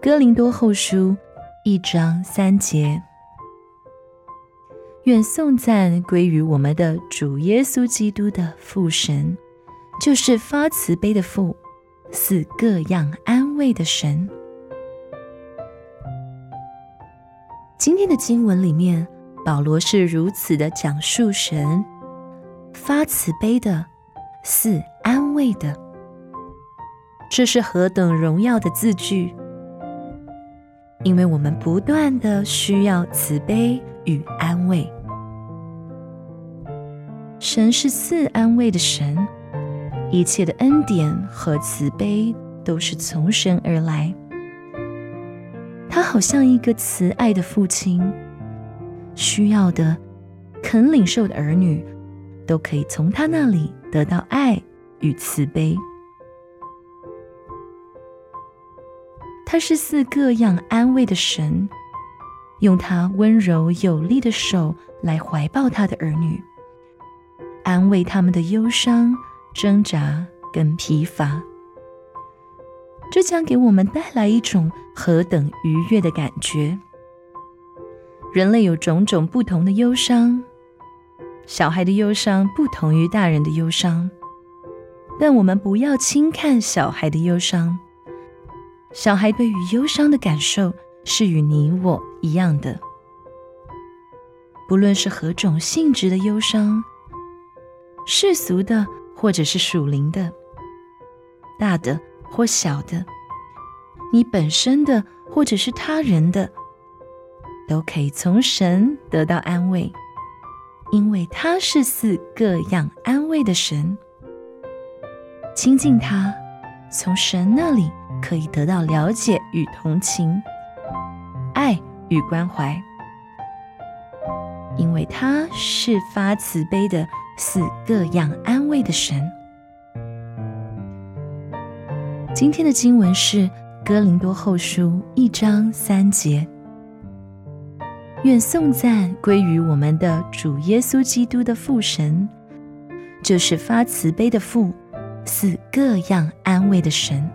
哥林多后书一章三节。愿颂赞归于我们的主耶稣基督的父神，就是发慈悲的父，赐各样安慰的神。今天的经文里面，保罗是如此的讲述神发慈悲的，赐安慰的，这是何等荣耀的字句！因为我们不断的需要慈悲与安慰，神是赐安慰的神，一切的恩典和慈悲都是从神而来。他好像一个慈爱的父亲，需要的、肯领受的儿女，都可以从他那里得到爱与慈悲。他是四各样安慰的神，用他温柔有力的手来怀抱他的儿女，安慰他们的忧伤、挣扎跟疲乏。这将给我们带来一种何等愉悦的感觉！人类有种种不同的忧伤，小孩的忧伤不同于大人的忧伤，但我们不要轻看小孩的忧伤。小孩对于忧伤的感受是与你我一样的，不论是何种性质的忧伤，世俗的或者是属灵的，大的。或小的，你本身的，或者是他人的，都可以从神得到安慰，因为他是四各样安慰的神。亲近他，从神那里可以得到了解与同情、爱与关怀，因为他是发慈悲的四各样安慰的神。今天的经文是《哥林多后书》一章三节。愿颂赞归于我们的主耶稣基督的父神，就是发慈悲的父，赐各样安慰的神。